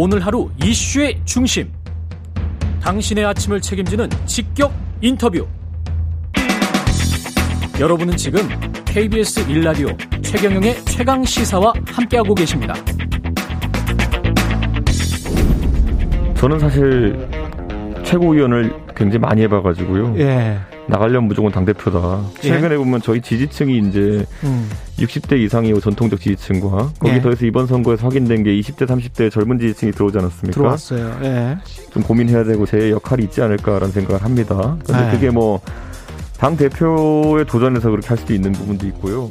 오늘 하루 이슈의 중심. 당신의 아침을 책임지는 직격 인터뷰. 여러분은 지금 KBS 1라디오 최경영의 최강 시사와 함께하고 계십니다. 저는 사실 최고위원을 굉장히 많이 해봐가지고요. 예. 나가려면 무조건 당대표다. 예. 최근에 보면 저희 지지층이 이제 음. 60대 이상이 전통적 지지층과 거기 예. 더해서 이번 선거에서 확인된 게 20대, 30대 젊은 지지층이 들어오지 않았습니까? 들어왔어요. 예. 좀 고민해야 되고 제 역할이 있지 않을까라는 생각을 합니다. 근데 네. 그게 뭐 당 대표에 도전해서 그렇게 할 수도 있는 부분도 있고요.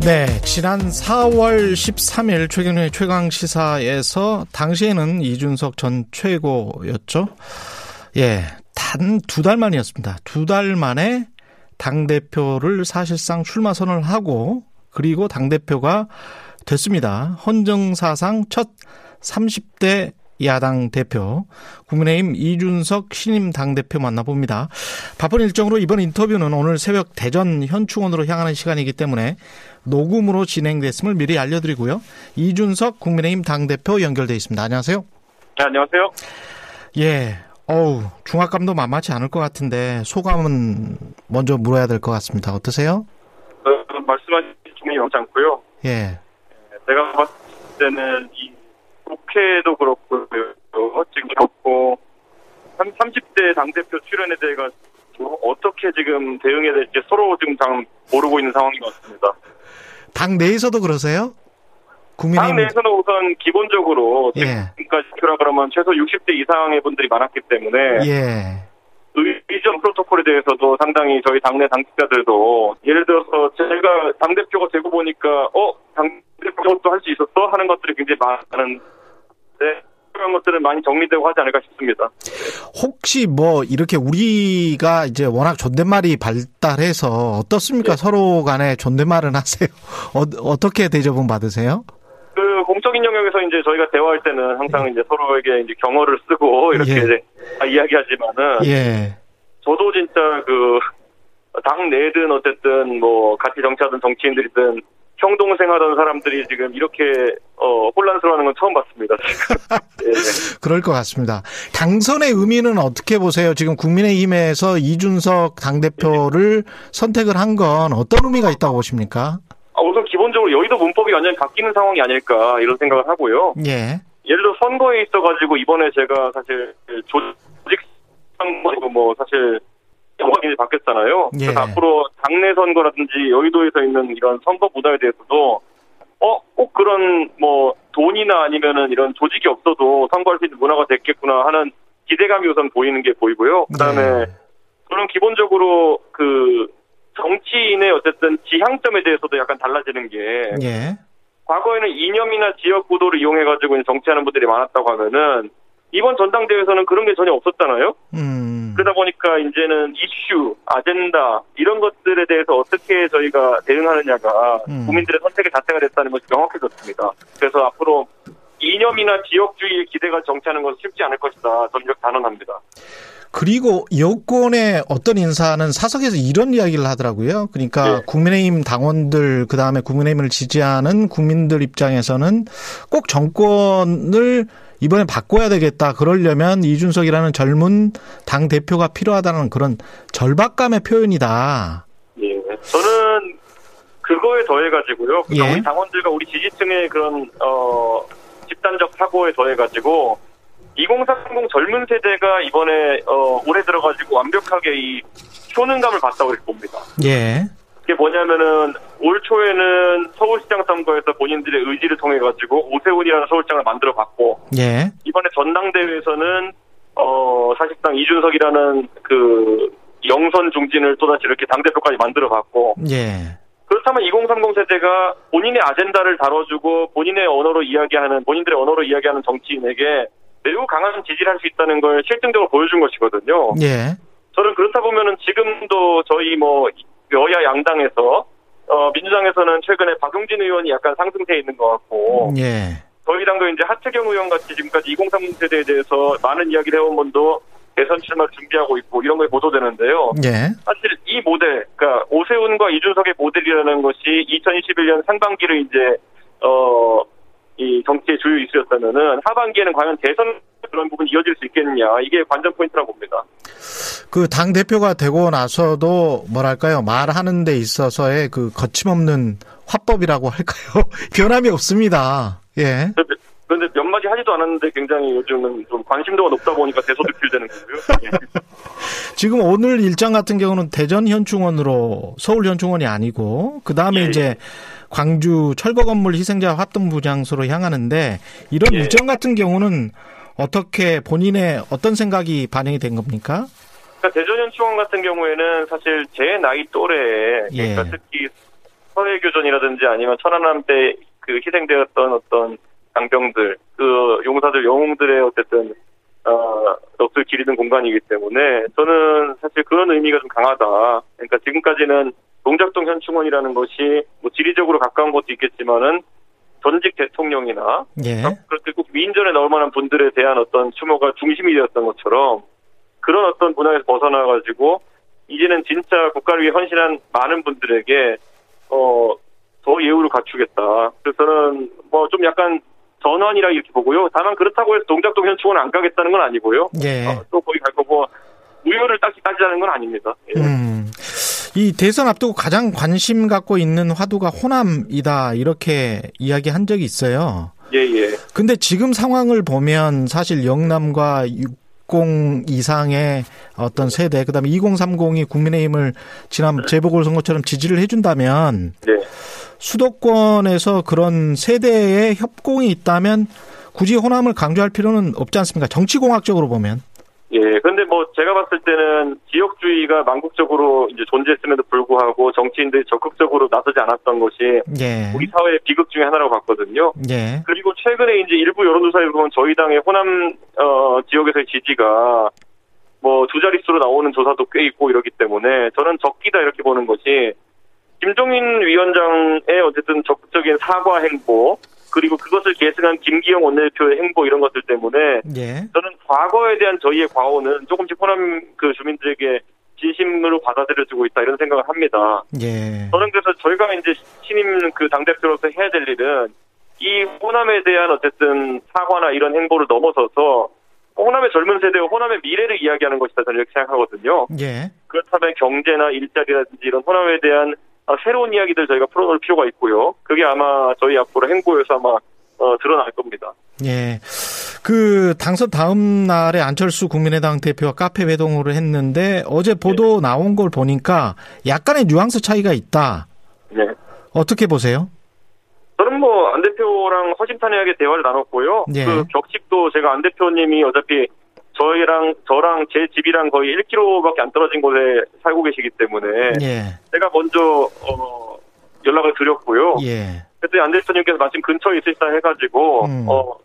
네, 지난 4월 13일 최경련의 최강 시사에서 당시에는 이준석 전 최고였죠. 예, 단 두 달 만이었습니다. 두 달 만에 당 대표를 사실상 출마 선언을 하고 그리고 당 대표가 됐습니다. 헌정 사상 첫 30대 야당 대표 국민의힘 이준석 신임 당 대표 만나봅니다. 바쁜 일정으로 이번 인터뷰는 오늘 새벽 대전 현충원으로 향하는 시간이기 때문에 녹음으로 진행됐음을 미리 알려드리고요. 이준석 국민의힘 당 대표 연결돼 있습니다. 안녕하세요. 네, 안녕하세요. 예. 어우, 중압감도 만만치 않을 것 같은데 소감은 먼저 물어야 될 것 같습니다. 어떠세요? 어, 말씀하신 중이 많지 않고요. 예. 제가 봤을 때는 이 국회도 그렇고요. 지금 그렇고 30대 당대표 출연에 대해 가지고 어떻게 지금 대응해야 될지 서로 지금 잘 모르고 있는 상황인 것 같습니다. 당 내에서도 그러세요? 당 국민의힘 내에서는 우선 기본적으로 예. 지금까지 표라 그러면 최소 60대 이상의 분들이 많았기 때문에 예. 의전 프로토콜에 대해서도 상당히 저희 당내 당직자들도 예를 들어서 제가 당 대표가 되고 보니까 어? 당 대표 저것도 할 수 있었어? 하는 것들이 굉장히 많은데 그런 것들은 많이 정리되고 하지 않을까 싶습니다. 혹시 뭐 이렇게 우리가 이제 워낙 존댓말이 발달해서 어떻습니까? 예. 서로 간에 존댓말은 하세요. 어, 떻게 대접은 받으세요? 그 공적인 영역에서 이제 저희가 대화할 때는 항상 이제 서로에게 이제 경어를 쓰고 이렇게 예. 이제 다 이야기하지만은 예. 저도 진짜 그 당 내든 어쨌든 뭐 같이 정치하던 정치인들이든 형 동생 하던 사람들이 지금 이렇게 어 혼란스러워하는 건 처음 봤습니다. 예, 네. 그럴 것 같습니다. 당선의 의미는 어떻게 보세요? 지금 국민의힘에서 이준석 당 대표를 선택을 한 건 어떤 의미가 있다고 보십니까? 기본적으로 여의도 문법이 완전히 바뀌는 상황이 아닐까 이런 생각을 하고요. 예. 예를 들어 선거에 있어가지고 이번에 제가 사실 조직 선거고 뭐 사실 영광이 바뀌었잖아요. 예. 그래서 앞으로 당내 선거라든지 여의도에서 있는 이런 선거 무대에 대해서도 어 꼭 그런 뭐 돈이나 아니면은 이런 조직이 없어도 선거할 수 있는 문화가 됐겠구나 하는 기대감이 우선 보이는 게 보이고요. 그다음에 네. 저는 기본적으로 그 정치인의 어쨌든 지향점에 대해서도 약간 달라지는 게 예. 과거에는 이념이나 지역 구도를 이용해 가지고 이제 정치하는 분들이 많았다고 하면은 이번 전당대회에서는 그런 게 전혀 없었잖아요. 음. 그러다 보니까 이제는 이슈, 아젠다 이런 것들에 대해서 어떻게 저희가 대응하느냐가 음. 국민들의 선택의 자체가 됐다는 것이 명확해졌습니다. 그래서 앞으로 이념이나 지역주의에 기대가 정치하는 것은 쉽지 않을 것이다. 전적 단언합니다. 그리고 여권의 어떤 인사는 사석에서 이런 이야기를 하더라고요. 그러니까 네. 국민의힘 당원들 그다음에 국민의힘을 지지하는 국민들 입장에서는 꼭 정권을 이번에 바꿔야 되겠다. 그러려면 이준석이라는 젊은 당 대표가 필요하다는 그런 절박감의 표현이다. 예. 저는 그거에 더해 가지고요. 그러니까 예. 우리 당원들과 우리 지지층의 그런 어 집단적 사고에 더해 가지고 2030 젊은 세대가 이번에 어 올해 들어가지고 완벽하게 이 효능감을 봤다고 이렇게 봅니다. 예. 그게 뭐냐면은 올 초에는 서울시장 선거에서 본인들의 의지를 통해 가지고 오세훈이라는 서울시장을 만들어 봤고 예. 이번에 전당대회에서는 어 사실상 이준석이라는 그 영선 중진을 또다시 이렇게 당대표까지 만들어 봤고 예. 그렇다면 2030 세대가 본인의 아젠다를 다뤄주고 본인의 언어로 이야기하는 본인들의 언어로 이야기하는 정치인에게 매우 강한 지지를 할 수 있다는 걸 실증적으로 보여준 것이거든요. 예. 저는 그렇다 보면은 지금도 저희 뭐 여야 양당에서 어 민주당에서는 최근에 박용진 의원이 약간 상승세에 있는 것 같고 예. 저희 당도 이제 하태경 의원 같이 지금까지 2030 세대에 대해서 많은 이야기를 해온 분도 대선 출마를 준비하고 있고 이런 게 보도되는데요. 예. 사실 이 모델, 그러니까 오세훈과 이준석의 모델이라는 것이 2021년 상반기를 이제 어 이 정치의 주요 이슈였다면은 하반기에는 과연 대선 그런 부분이 이어질 수 있겠느냐 이게 관전 포인트라고 봅니다. 그 당 대표가 되고 나서도 뭐랄까요 말하는 데 있어서의 그 거침없는 화법이라고 할까요 변함이 없습니다. 예. 그런데, 몇 마디 하지도 않았는데 굉장히 요즘은 좀 관심도가 높다 보니까 대소득필되는 거고요. 예. 지금 오늘 일정 같은 경우는 대전 현충원으로 서울 현충원이 아니고 그 다음에 예. 이제 광주 철거 건물 희생자 합동 부 장소로 향하는데 이런 예. 일정 같은 경우는 어떻게 본인의 어떤 생각이 반영이 된 겁니까? 그러니까 대전현충원 같은 경우에는 사실 제 나이 또래 예. 그러니까 특히 서해교전이라든지 아니면 천안함 때 그 희생되었던 어떤 장병들 그 용사들 영웅들의 어쨌든 어, 넋을 기리는 공간이기 때문에 저는 사실 그런 의미가 좀 강하다. 그러니까 지금까지는 동작동 현충원이라는 것이 뭐 지리적으로 가까운 것도 있겠지만은 전직 대통령이나 예. 그렇게 꼭 위인전에 나올 만한 분들에 대한 어떤 추모가 중심이 되었던 것처럼 그런 어떤 문화에서 벗어나 가지고 이제는 진짜 국가를 위해 헌신한 많은 분들에게 어, 더 예우를 갖추겠다. 그래서 저는 뭐 좀 약간 전환이라 이렇게 보고요. 다만 그렇다고 해서 동작동 현충원 안 가겠다는 건 아니고요. 예. 어, 또 거기 갈 거고 무효를 딱히 따지자는 건 아닙니다. 예. 음. 이 대선 앞두고 가장 관심 갖고 있는 화두가 호남이다 이렇게 이야기한 적이 있어요. 예, 예. 근데 지금 상황을 보면 사실 영남과 60 이상의 어떤 세대, 그 다음에 2030이 국민의힘을 지난 재보궐선거처럼 지지를 해준다면 네. 수도권에서 그런 세대의 협공이 있다면 굳이 호남을 강조할 필요는 없지 않습니까? 정치공학적으로 보면. 예, 근데 뭐 제가 봤을 때는 지역주의가 만국적으로 이제 존재했음에도 불구하고 정치인들이 적극적으로 나서지 않았던 것이 예. 우리 사회의 비극 중에 하나라고 봤거든요. 예. 그리고 최근에 이제 일부 여론조사에 보면 저희 당의 호남 어, 지역에서의 지지가 뭐 두 자릿수로 나오는 조사도 꽤 있고 이러기 때문에 저는 적기다 이렇게 보는 것이 김종인 위원장의 어쨌든 적극적인 사과 행보 그리고 그것을 계승한 김기영 원내대표의 행보 이런 것들 때문에 예. 저는 과거에 대한 저희의 과오는 조금씩 호남 그 주민들에게 진심으로 받아들여지고 있다 이런 생각을 합니다. 예. 저는 그래서 저희가 이제 신임 그 당대표로서 해야 될 일은 이 호남에 대한 어쨌든 사과나 이런 행보를 넘어서서 호남의 젊은 세대와 호남의 미래를 이야기하는 것이다 저는 이렇게 생각하거든요. 예. 그렇다면 경제나 일자리라든지 이런 호남에 대한 아, 새로운 이야기들 저희가 풀어놓을 필요가 있고요. 그게 아마 저희 앞으로 행보에서 아마 어, 드러날 겁니다. 예. 그 당선 다음 날에 안철수 국민의당 대표와 카페 회동을 했는데 어제 보도 나온 걸 보니까 약간의 뉘앙스 차이가 있다. 네. 어떻게 보세요? 저는 뭐 안 대표랑 허심탄회하게 대화를 나눴고요. 예. 그 격식도 제가 안 대표님이 어차피 저희랑 저랑 제 집이랑 거의 1km밖에 안 떨어진 곳에 살고 계시기 때문에 예. 제가 먼저 어, 연락을 드렸고요. 예. 그때 안 대표님께서 마침 근처에 있으시다 해가지고 음. 어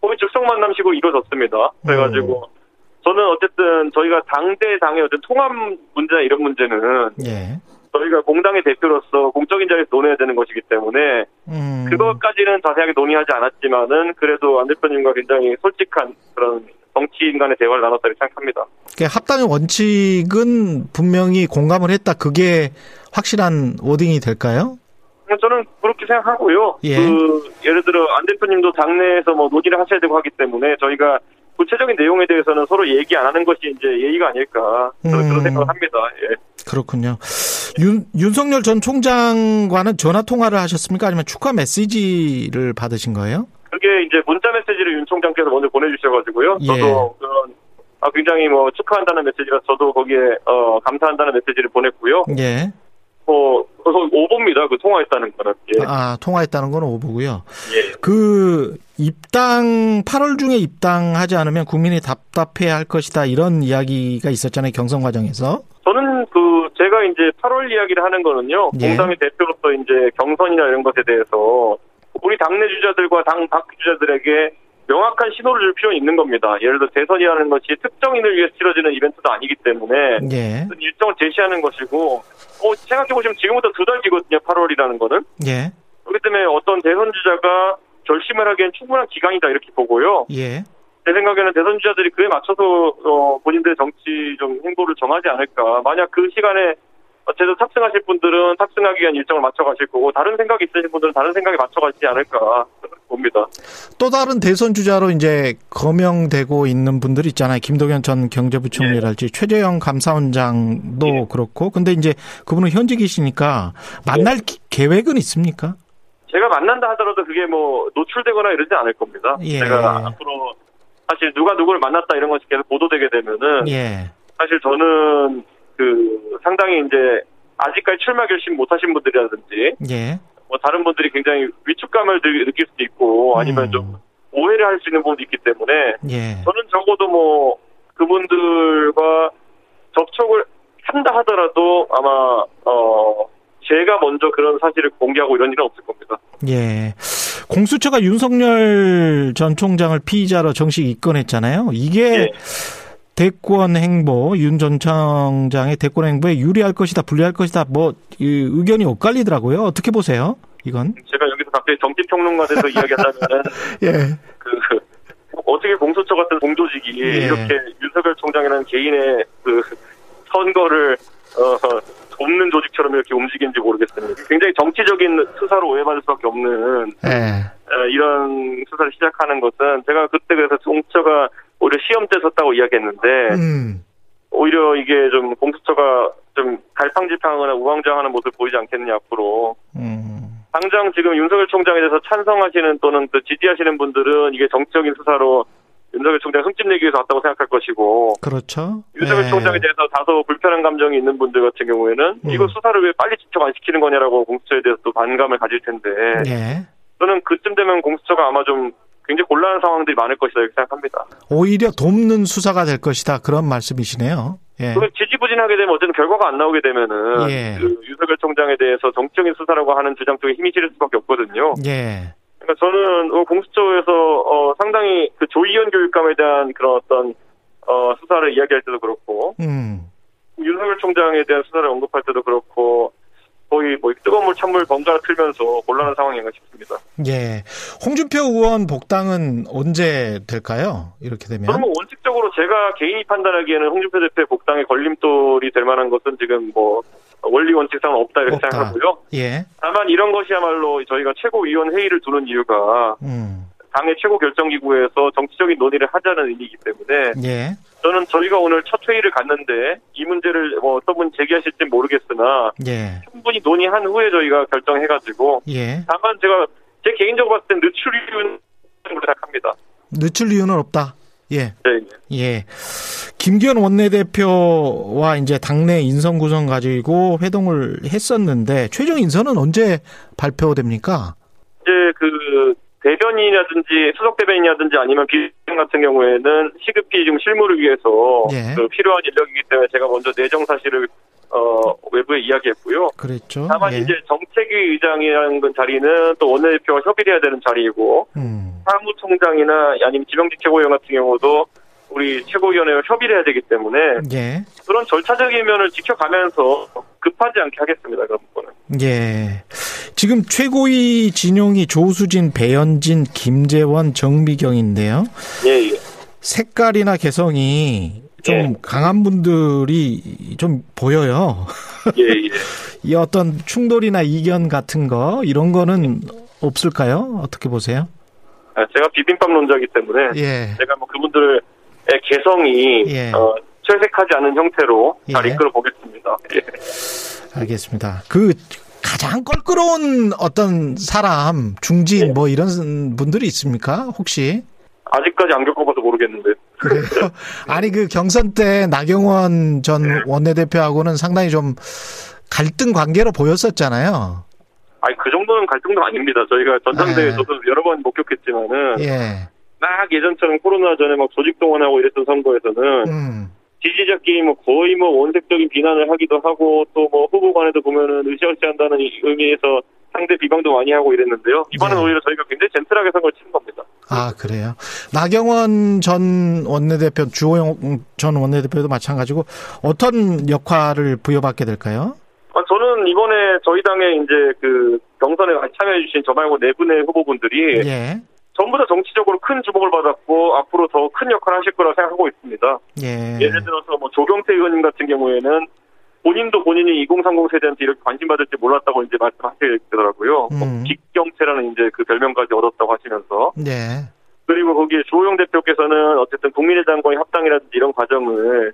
거의 즉석 만남식으로 이루어졌습니다. 그래가지고 저는 어쨌든 저희가 당대 당의 어떤 통합 문제나 이런 문제는 예. 저희가 공당의 대표로서 공적인 자리에서 논해야 되는 것이기 때문에 음. 그것까지는 자세하게 논의하지 않았지만은 그래도 안 대표님과 굉장히 솔직한 그런 정치인 간의 대화를 나눴다고 생각합니다. 그 합당의 원칙은 분명히 공감을 했다. 그게 확실한 워딩이 될까요? 저는 그렇게 생각하고요. 예. 그 예를 들어 안 대표님도 당내에서 뭐 논의를 하셔야 되고 하기 때문에 저희가 구체적인 내용에 대해서는 서로 얘기 안 하는 것이 이제 예의가 아닐까 저는 음. 그런 생각을 합니다. 예. 그렇군요. 윤, 윤석열 전 총장과는 전화 통화를 하셨습니까? 아니면 축하 메시지를 받으신 거예요? 그게 이제 문자 메시지를 윤 총장께서 먼저 보내주셔가지고요. 예. 저도 그런 아, 굉장히 뭐 축하한다는 메시지라 저도 거기에 어, 감사한다는 메시지를 보냈고요. 예. 뭐 그래서 오보입니다. 그 통화했다는 거는. 예. 아, 통화했다는 건 오보고요. 예. 그 입당 8월 중에 입당하지 않으면 국민이 답답해 할 것이다 이런 이야기가 있었잖아요 경선 과정에서 저는 그 제가 이제 8월 이야기를 하는 거는요. 예. 공당의 대표로서 이제 경선이나 이런 것에 대해서 우리 당내 주자들과 당 밖 주자들에게 명확한 신호를 줄 필요는 있는 겁니다. 예를 들어 대선이라는 것이 특정인을 위해 치러지는 이벤트도 아니기 때문에 예 일정을 제시하는 것이고 어, 생각해보시면 지금부터 두 달 뒤거든요. 8월이라는 거는. 예, 그렇기 때문에 어떤 대선 주자가 결심을 하기엔 충분한 기간이다 이렇게 보고요. 예. 제 생각에는 대선 주자들이 그에 맞춰서 어, 본인들의 정치 좀 행보를 정하지 않을까. 만약 그 시간에 어쨌든 탑승하실 분들은 탑승하기 위한 일정을 맞춰 가실 거고 다른 생각이 있으신 분들은 다른 생각에 맞춰 가시지 않을까. 봅니다. 또 다른 대선 주자로 이제 거명되고 있는 분들 있잖아요. 김동연 전 경제부총리랄지 최재형 감사원장도 예. 그렇고. 근데 이제 그분은 현직이시니까 만날 기- 계획은 있습니까? 제가 만난다 하더라도 그게 뭐 노출되거나 이러지 않을 겁니다. 예. 제가 앞으로 사실 누가 누구를 만났다 이런 것이 계속 보도되게 되면은 예. 사실 저는 그 상당히 이제 아직까지 출마 결심 못하신 분들이라든지 예. 뭐 다른 분들이 굉장히 위축감을 느- 느낄 수도 있고 아니면 음. 좀 오해를 할 수 있는 부분도 있기 때문에 예. 저는 적어도 뭐 그분들과 접촉을 한다 하더라도 아마 어 제가 먼저 그런 사실을 공개하고 이런 일은 없을 겁니다. 예. 공수처가 윤석열 전 총장을 피의자로 정식 입건했잖아요. 이게 예. 대권 행보, 윤전 총장의 대권 행보에 유리할 것이다, 불리할 것이다, 뭐, 이 의견이 엇갈리더라고요. 어떻게 보세요? 이건? 제가 여기서 갑자기 정치 평론가 돼서 이야기한다면은 예. 그 어떻게 공수처 같은 공조직이 예. 이렇게 윤석열 총장이라는 개인의 그 선거를 어, 돕는 조직처럼 이렇게 움직이는지 모르겠습니다. 굉장히 정치적인 수사로 오해받을 수밖에 없는 예. 어, 이런 수사를 시작하는 것은 제가 그때 그래서 공수처가 오히려 시험 때 섰다고 이야기했는데 음. 오히려 이게 좀 공수처가 좀 갈팡질팡하거나 우왕좌왕하는 모습을 보이지 않겠느냐 앞으로 음. 당장 지금 윤석열 총장에 대해서 찬성하시는 또는 또 지지하시는 분들은 이게 정치적인 수사로 윤석열 총장 흠집 내기 위해서 왔다고 생각할 것이고 그렇죠. 윤석열 예. 총장에 대해서 다소 불편한 감정이 있는 분들 같은 경우에는 음. 이거 수사를 왜 빨리 직접 안 시키는 거냐라고 공수처에 대해서 또 반감을 가질 텐데 예. 저는 그쯤 되면 공수처가 아마 좀 굉장히 곤란한 상황들이 많을 것이다 이렇게 생각합니다. 오히려 돕는 수사가 될 것이다. 그런 말씀이시네요. 예. 그 지지부진하게 되면 어쨌든 결과가 안 나오게 되면은 예. 그 윤석열 총장에 대해서 정치적인 수사라고 하는 주장 쪽에 힘이 실릴 수밖에 없거든요. 예. 그러니까 저는 어, 공수처에서 어, 상당히 그 조희연 교육감에 대한 그런 어떤 어, 수사를 이야기할 때도 그렇고 음. 윤석열 총장에 대한 수사를 언급할 때도 그렇고 거의 뭐 뜨거운 물 찬물 번갈아 틀면서 곤란한 상황인가 싶습니다. 예. 홍준표 의원 복당은 언제 될까요? 이렇게 되면. 뭐 원칙적으로 제가 개인이 판단하기에는 홍준표 대표의 복당에 걸림돌이 될 만한 것은 지금 뭐 원리 원칙상은 없다 이렇게 없다. 생각하고요. 예. 다만 이런 것이야말로 저희가 최고위원 회의를 두는 이유가 음. 당의 최고 결정기구에서 정치적인 논의를 하자는 의미이기 때문에 예. 저는 저희가 오늘 첫 회의를 갔는데 이 문제를 뭐 어떤 분 제기하실지 모르겠으나 예. 충분히 논의한 후에 저희가 결정해가지고 예. 다만 제가 제 개인적으로 봤을 땐 늦출이는 생각합니다. 늦출 이유는 없다. 예. 네. 예. 김기현 원내대표와 이제 당내 인선 구성 가지고 회동을 했었는데 최종 인선은 언제 발표됩니까? 이제 그 대변인이라든지 수석 대변인이라든지 아니면 비대변 같은 경우에는 시급히 지금 실무를 위해서 예. 그 필요한 인력이기 때문에 제가 먼저 내정 사실을 어 외부에 이야기했고요. 그랬죠. 다만 예. 이제 정책위 의장이라는 건 자리는 또 원내대표가 협의를 해야 되는 자리이고 음. 사무총장이나 아니면 지명직 최고위원 같은 경우도 우리 최고위원회와 협의를 해야 되기 때문에 예. 그런 절차적인 면을 지켜가면서 급하지 않게 하겠습니다. 그런 부분은. 예. 지금 최고위 진용이 조수진, 배현진, 김재원, 정미경인데요. 예, 예. 색깔이나 개성이 좀 예. 강한 분들이 좀 보여요. 예, 예. 이 어떤 충돌이나 이견 같은 거 이런 거는 없을까요? 어떻게 보세요? 아, 제가 비빔밥 논자이기 때문에 예. 제가 뭐 그분들의 개성이 예. 어, 철색하지 않은 형태로 잘 예. 이끌어 보겠습니다. 예. 알겠습니다. 그 가장 껄끄러운 어떤 사람, 중진 예. 뭐 이런 분들이 있습니까? 혹시? 아직까지 안 겪어봐서 모르겠는데. 그래요? 아니 그 경선 때 나경원 전 원내대표하고는 상당히 좀 갈등 관계로 보였었잖아요. 아니 그 정도는 갈등도 아닙니다. 저희가 전당대회에서도 여러 번 목격했지만은 예. 막 예전처럼 코로나 전에 막 조직 동원하고 이랬던 선거에서는 음. 지지자끼리 뭐 거의 뭐 원색적인 비난을 하기도 하고 또 뭐 후보 간에도 보면은 으쌰으쌰한다는 이- 의미에서 상대 비방도 많이 하고 이랬는데요. 이번엔 네. 오히려 저희가 굉장히 젠틀하게 선거를 치는 겁니다. 아, 그래요. 나경원 전 원내대표, 주호영 전 원내대표도 마찬가지고 어떤 역할을 부여받게 될까요? 아, 저는 이번에 저희 당에 이제 그 경선에 참여해주신 저 말고 네 분의 후보분들이 예. 전부 다 정치적으로 큰 주목을 받았고 앞으로 더 큰 역할을 하실 거라고 생각하고 있습니다. 예. 예를 들어서 뭐 조경태 의원님 같은 경우에는 본인도 본인이 2030 세대한테 이렇게 관심 받을 지 몰랐다고 이제 말씀하시더라고요. 뭐 음. 직경채라는 이제 그 별명까지 얻었다고 하시면서 네. 그리고 거기에 주호영 대표께서는 어쨌든 국민의당과의 합당이라든지 이런 과정을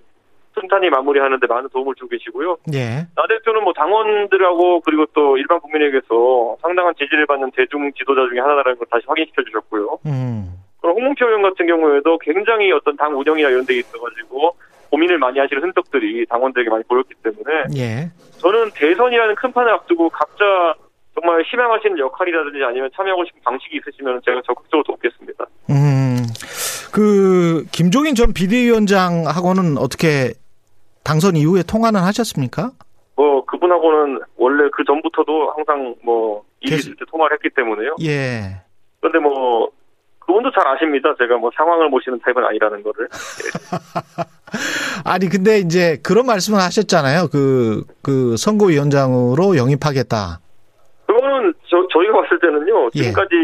순탄히 마무리하는데 많은 도움을 주고 계시고요. 예. 나 대표는 뭐 당원들하고 그리고 또 일반 국민에게서 상당한 지지를 받는 대중 지도자 중에 하나라는 걸 다시 확인시켜 주셨고요. 음. 그럼 홍문표 의원 같은 경우에도 굉장히 어떤 당 운영이나 이런 데 있어가지고 고민을 많이 하시는 흔적들이 당원들에게 많이 보였기 때문에 예. 저는 대선이라는 큰 판을 앞두고 각자 정말 희망하시는 역할이라든지 아니면 참여하고 싶은 방식이 있으시면 제가 적극적으로 돕겠습니다. 음. 그 김종인 전 비대위원장하고는 어떻게 당선 이후에 통화는 하셨습니까? 뭐 그분하고는 원래 그 전부터도 항상 뭐 일이 계속- 있을 때 통화를 했기 때문에요. 예. 그런데 뭐 그분도 잘 아십니다. 제가 뭐 상황을 모시는 타입은 아니라는 거를. 아니 근데 이제 그런 말씀을 하셨잖아요. 그그 선거위원장으로 영입하겠다. 그거는 저, 저희가 봤을 때는요. 예. 지금까지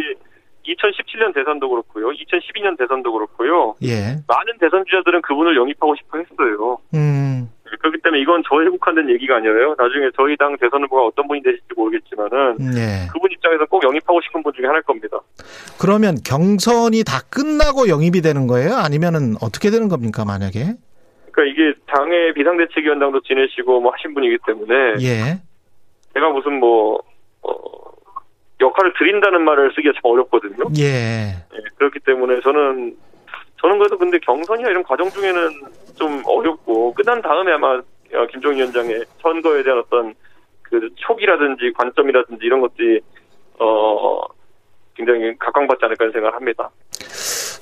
2017년 대선도 그렇고요. 2012년 대선도 그렇고요. 예. 많은 대선 주자들은 그분을 영입하고 싶어 했어요. 음. 그렇기 때문에 이건 저에 국한된 얘기가 아니라요. 나중에 저희 당 대선 후보가 어떤 분이 되실지 모르겠지만은 예. 그분 입장에서 꼭 영입하고 싶은 분 중에 하나일 겁니다. 그러면 경선이 다 끝나고 영입이 되는 거예요? 아니면은 어떻게 되는 겁니까, 만약에? 그러니까 이게 당의 비상대책위원장도 지내시고 뭐 하신 분이기 때문에 예. 제가 무슨 뭐 어, 역할을 드린다는 말을 쓰기가 참 어렵거든요. 예. 예, 그렇기 때문에 저는 저는 그래도 근데 경선이나 이런 과정 중에는 좀 어렵고 끝난 다음에 아마 어, 김종인 위원장의 선거에 대한 어떤 그 촉이라든지 관점이라든지 이런 것들이 어 굉장히 각광받지 않을까 생각을 합니다.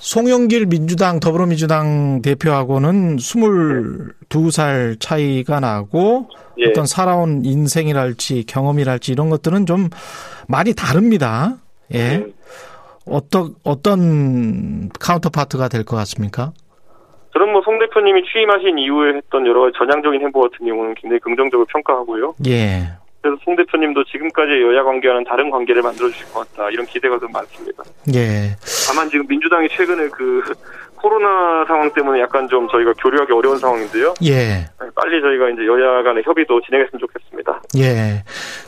송영길 민주당 더불어민주당 대표하고는 22살 차이가 나고 예. 어떤 살아온 인생이랄지 경험이랄지 이런 것들은 좀 많이 다릅니다. 예. 음. 어떤 어떤 카운터파트가 될 것 같습니까? 저는 뭐 송 대표님이 취임하신 이후에 했던 여러 가지 전향적인 행보 같은 경우는 굉장히 긍정적으로 평가하고요. 예. 그래서 송 대표님도 지금까지 여야 관계와는 다른 관계를 만들어 주실 것 같다 이런 기대가 좀 많습니다. 예. 다만 지금 민주당이 최근에 그 코로나 상황 때문에 약간 좀 저희가 교류하기 어려운 상황인데요. 예. 빨리 저희가 이제 여야 간의 협의도 진행했으면 좋겠습니다. 예.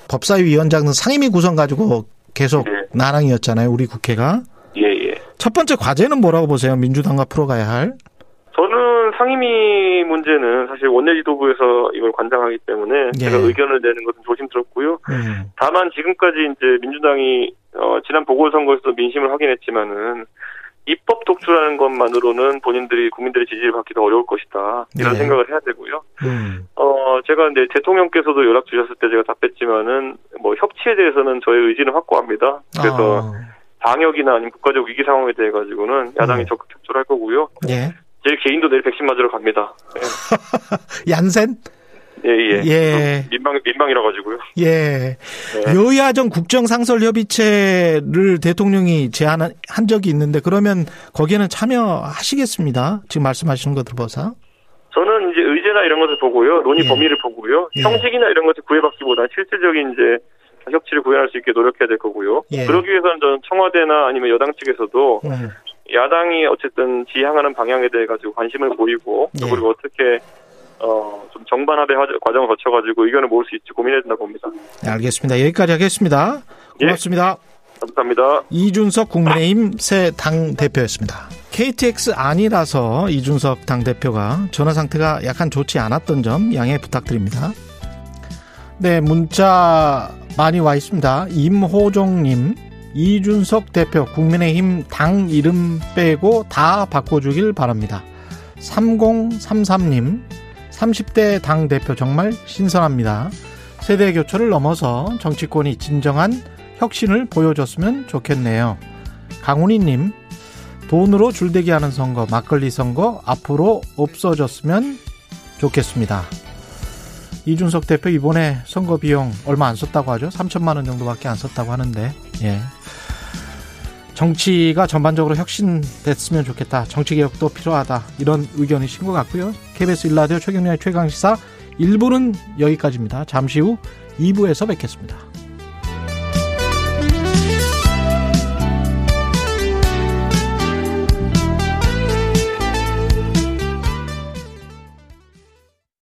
법사위원장은 상임위 구성 가지고 계속 네. 난항이었잖아요. 우리 국회가. 예, 예. 첫 번째 과제는 뭐라고 보세요? 민주당과 풀어가야 할? 상임위 문제는 사실 원내지도부에서 이걸 관장하기 때문에 예. 제가 의견을 내는 것은 조심스럽고요. 음. 다만 지금까지 이제 민주당이 어, 지난 보궐선거에서 민심을 확인했지만은 입법 독주라는 것만으로는 본인들이 국민들의 지지를 받기도 어려울 것이다 이런 예. 생각을 해야 되고요. 음. 어 제가 이제 대통령께서도 연락 주셨을 때 제가 답했지만은 뭐 협치에 대해서는 저의 의지는 확고합니다. 그래서 아, 방역이나 아니면 국가적 위기 상황에 대해 가지고는 야당이 음. 적극 협조를 할 거고요. 예. 제 개인도 내일 백신 맞으러 갑니다. 얀센? 예, 예. 예. 또 민방 민방이라 가지고요. 예. 네. 여야정 국정상설협의체를 대통령이 제안한 한 적이 있는데 그러면 거기에는 참여하시겠습니다. 지금 말씀하시는 거 들어봐서. 저는 이제 의제나 이런 것을 보고요. 논의 예. 범위를 보고요. 예. 형식이나 이런 것을 구애받기보다 실질적인 이제 협치를 구현할 수 있게 노력해야 될 거고요. 예. 그러기 위해서는 저는 청와대나 아니면 여당 측에서도 음. 야당이 어쨌든 지향하는 방향에 대해 가지고 관심을 보이고 또 예. 그리고 어떻게 어 좀 정반합의 화- 과정을 거쳐가지고 의견을 모을 수 있지 고민해야 된다고 봅니다. 네, 알겠습니다. 여기까지 하겠습니다. 예. 고맙습니다. 감사합니다. 이준석 국민의힘 새 당대표였습니다. KTX 아니라서 이준석 당대표가 전화 상태가 약간 좋지 않았던 점 양해 부탁드립니다. 네, 문자 많이 와 있습니다. 임호종님, 이준석 대표 국민의힘 당 이름 빼고 다 바꿔주길 바랍니다. 3033님, 30대 당 대표 정말 신선합니다. 세대 교체를 넘어서 정치권이 진정한 혁신을 보여줬으면 좋겠네요. 강훈이님, 돈으로 줄대기 하는 선거, 막걸리 선거 앞으로 없어졌으면 좋겠습니다. 이준석 대표 이번에 선거 비용 얼마 안 썼다고 하죠? 3천만 원 정도밖에 안 썼다고 하는데, 예. 정치가 전반적으로 혁신됐으면 좋겠다. 정치 개혁도 필요하다. 이런 의견이신 것 같고요. KBS 일라디오 최경련의 최강시사 1부는 여기까지입니다. 잠시 후 2부에서 뵙겠습니다.